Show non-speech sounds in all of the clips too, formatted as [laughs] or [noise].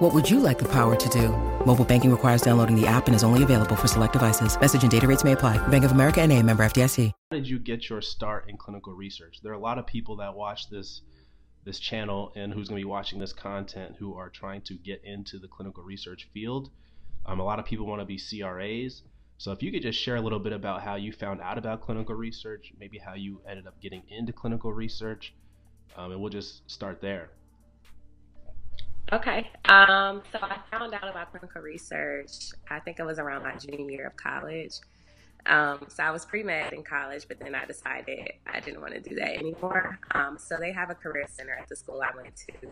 What would you like the power to do? Mobile banking requires downloading the app and is only available for select devices. Message and data rates may apply. Bank of America and a member FDIC. How did you get your start in clinical research? There are a lot of people that watch this this channel and who's going to be watching this content who are trying to get into the clinical research field. Um, a lot of people want to be CRAs. So if you could just share a little bit about how you found out about clinical research, maybe how you ended up getting into clinical research, um, and we'll just start there. Okay. Um, so I found out about clinical research, I think it was around my junior year of college. Um, so I was pre med in college, but then I decided I didn't want to do that anymore. Um, so they have a career center at the school I went to.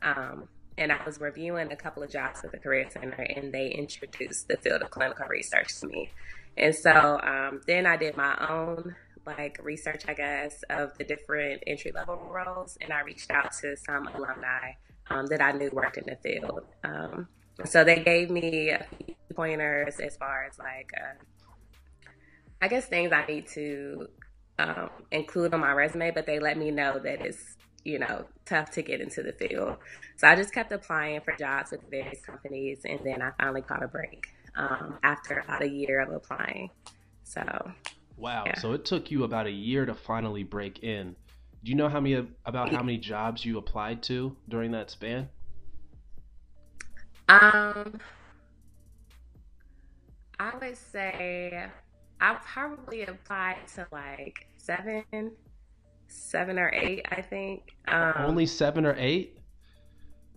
Um, and I was reviewing a couple of jobs at the career center, and they introduced the field of clinical research to me. And so um, then I did my own like research, I guess, of the different entry level roles, and I reached out to some alumni um, that I knew worked in the field. Um, so they gave me a few pointers as far as like, uh, I guess things I need to um, include on my resume, but they let me know that it's you know tough to get into the field. So I just kept applying for jobs with various companies, and then I finally caught a break um, after about a year of applying. So. Wow. Yeah. So it took you about a year to finally break in do you know how many about how many jobs you applied to during that span? Um, I would say I probably applied to like seven, seven or eight. I think. Um, only seven or eight.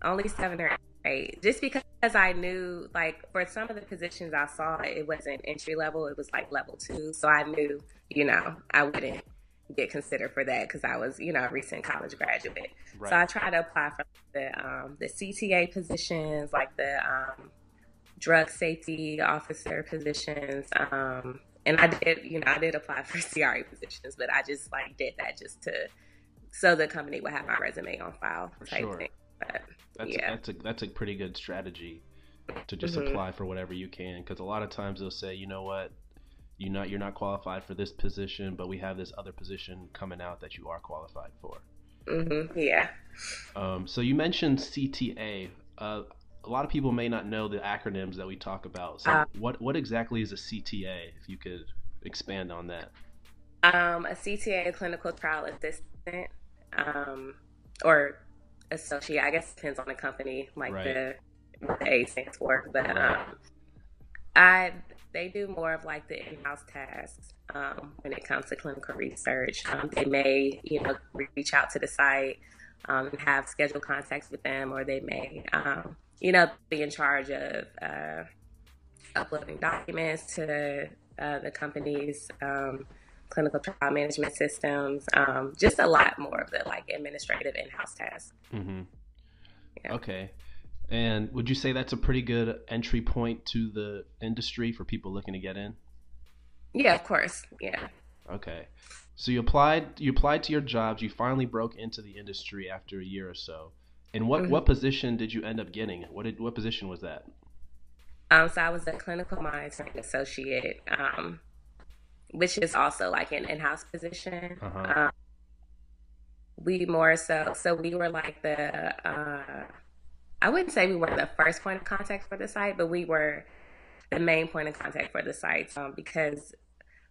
Only seven or eight, just because I knew, like, for some of the positions I saw, it wasn't entry level; it was like level two. So I knew, you know, I wouldn't get considered for that because I was, you know, a recent college graduate. Right. So I tried to apply for the um, the CTA positions, like the um, drug safety officer positions. Um, and I did, you know, I did apply for [laughs] CRA positions, but I just like did that just to so the company would have my resume on file type sure. thing. But, that's yeah. that's a that's a pretty good strategy to just mm-hmm. apply for whatever you can because a lot of times they'll say, you know what, you not you're not qualified for this position, but we have this other position coming out that you are qualified for. Mm-hmm. Yeah. Um, so you mentioned CTA. Uh, a lot of people may not know the acronyms that we talk about. So uh, what what exactly is a CTA? If you could expand on that. Um, a CTA, clinical trial assistant, um, or associate. I guess depends on the company, like right. the what the A stands for. But right. um, I they do more of like the in-house tasks um, when it comes to clinical research. Um, they may, you know, reach out to the site um, and have scheduled contacts with them, or they may, um, you know, be in charge of uh, uploading documents to uh, the company's um, clinical trial management systems. Um, just a lot more of the like administrative in-house tasks. Mm-hmm. Yeah. Okay. And would you say that's a pretty good entry point to the industry for people looking to get in? Yeah, of course. Yeah. Okay. So you applied you applied to your jobs, you finally broke into the industry after a year or so. And what, mm-hmm. what position did you end up getting? What did what position was that? Um, so I was a clinical monitoring associate, um, which is also like an in-house position. Uh-huh. Um, we more so so we were like the uh, I wouldn't say we were the first point of contact for the site, but we were the main point of contact for the site um, because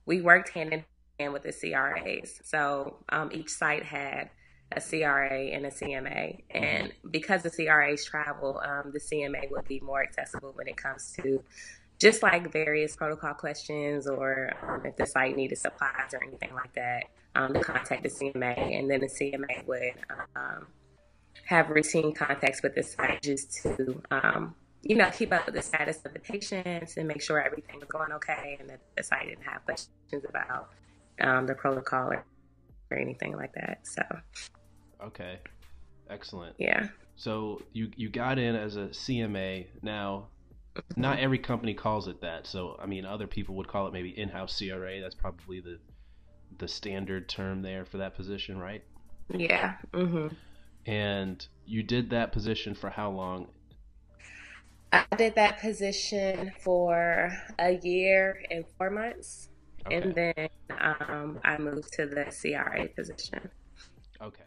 we worked hand in hand with the CRAs. So um, each site had a CRA and a CMA. And because the CRAs travel, um, the CMA would be more accessible when it comes to just like various protocol questions or um, if the site needed supplies or anything like that, um, to contact the CMA. And then the CMA would um, have routine contacts with the site just to, um, you know, keep up with the status of the patients and make sure everything was going okay and that the site didn't have questions about um, the protocol or, or anything like that. So, okay, excellent. Yeah. So you you got in as a CMA. Now, not every company calls it that. So I mean, other people would call it maybe in-house CRA. That's probably the the standard term there for that position, right? Yeah. Mm-hmm. And you did that position for how long? I did that position for a year and four months. Okay. And then um, I moved to the CRA position. Okay.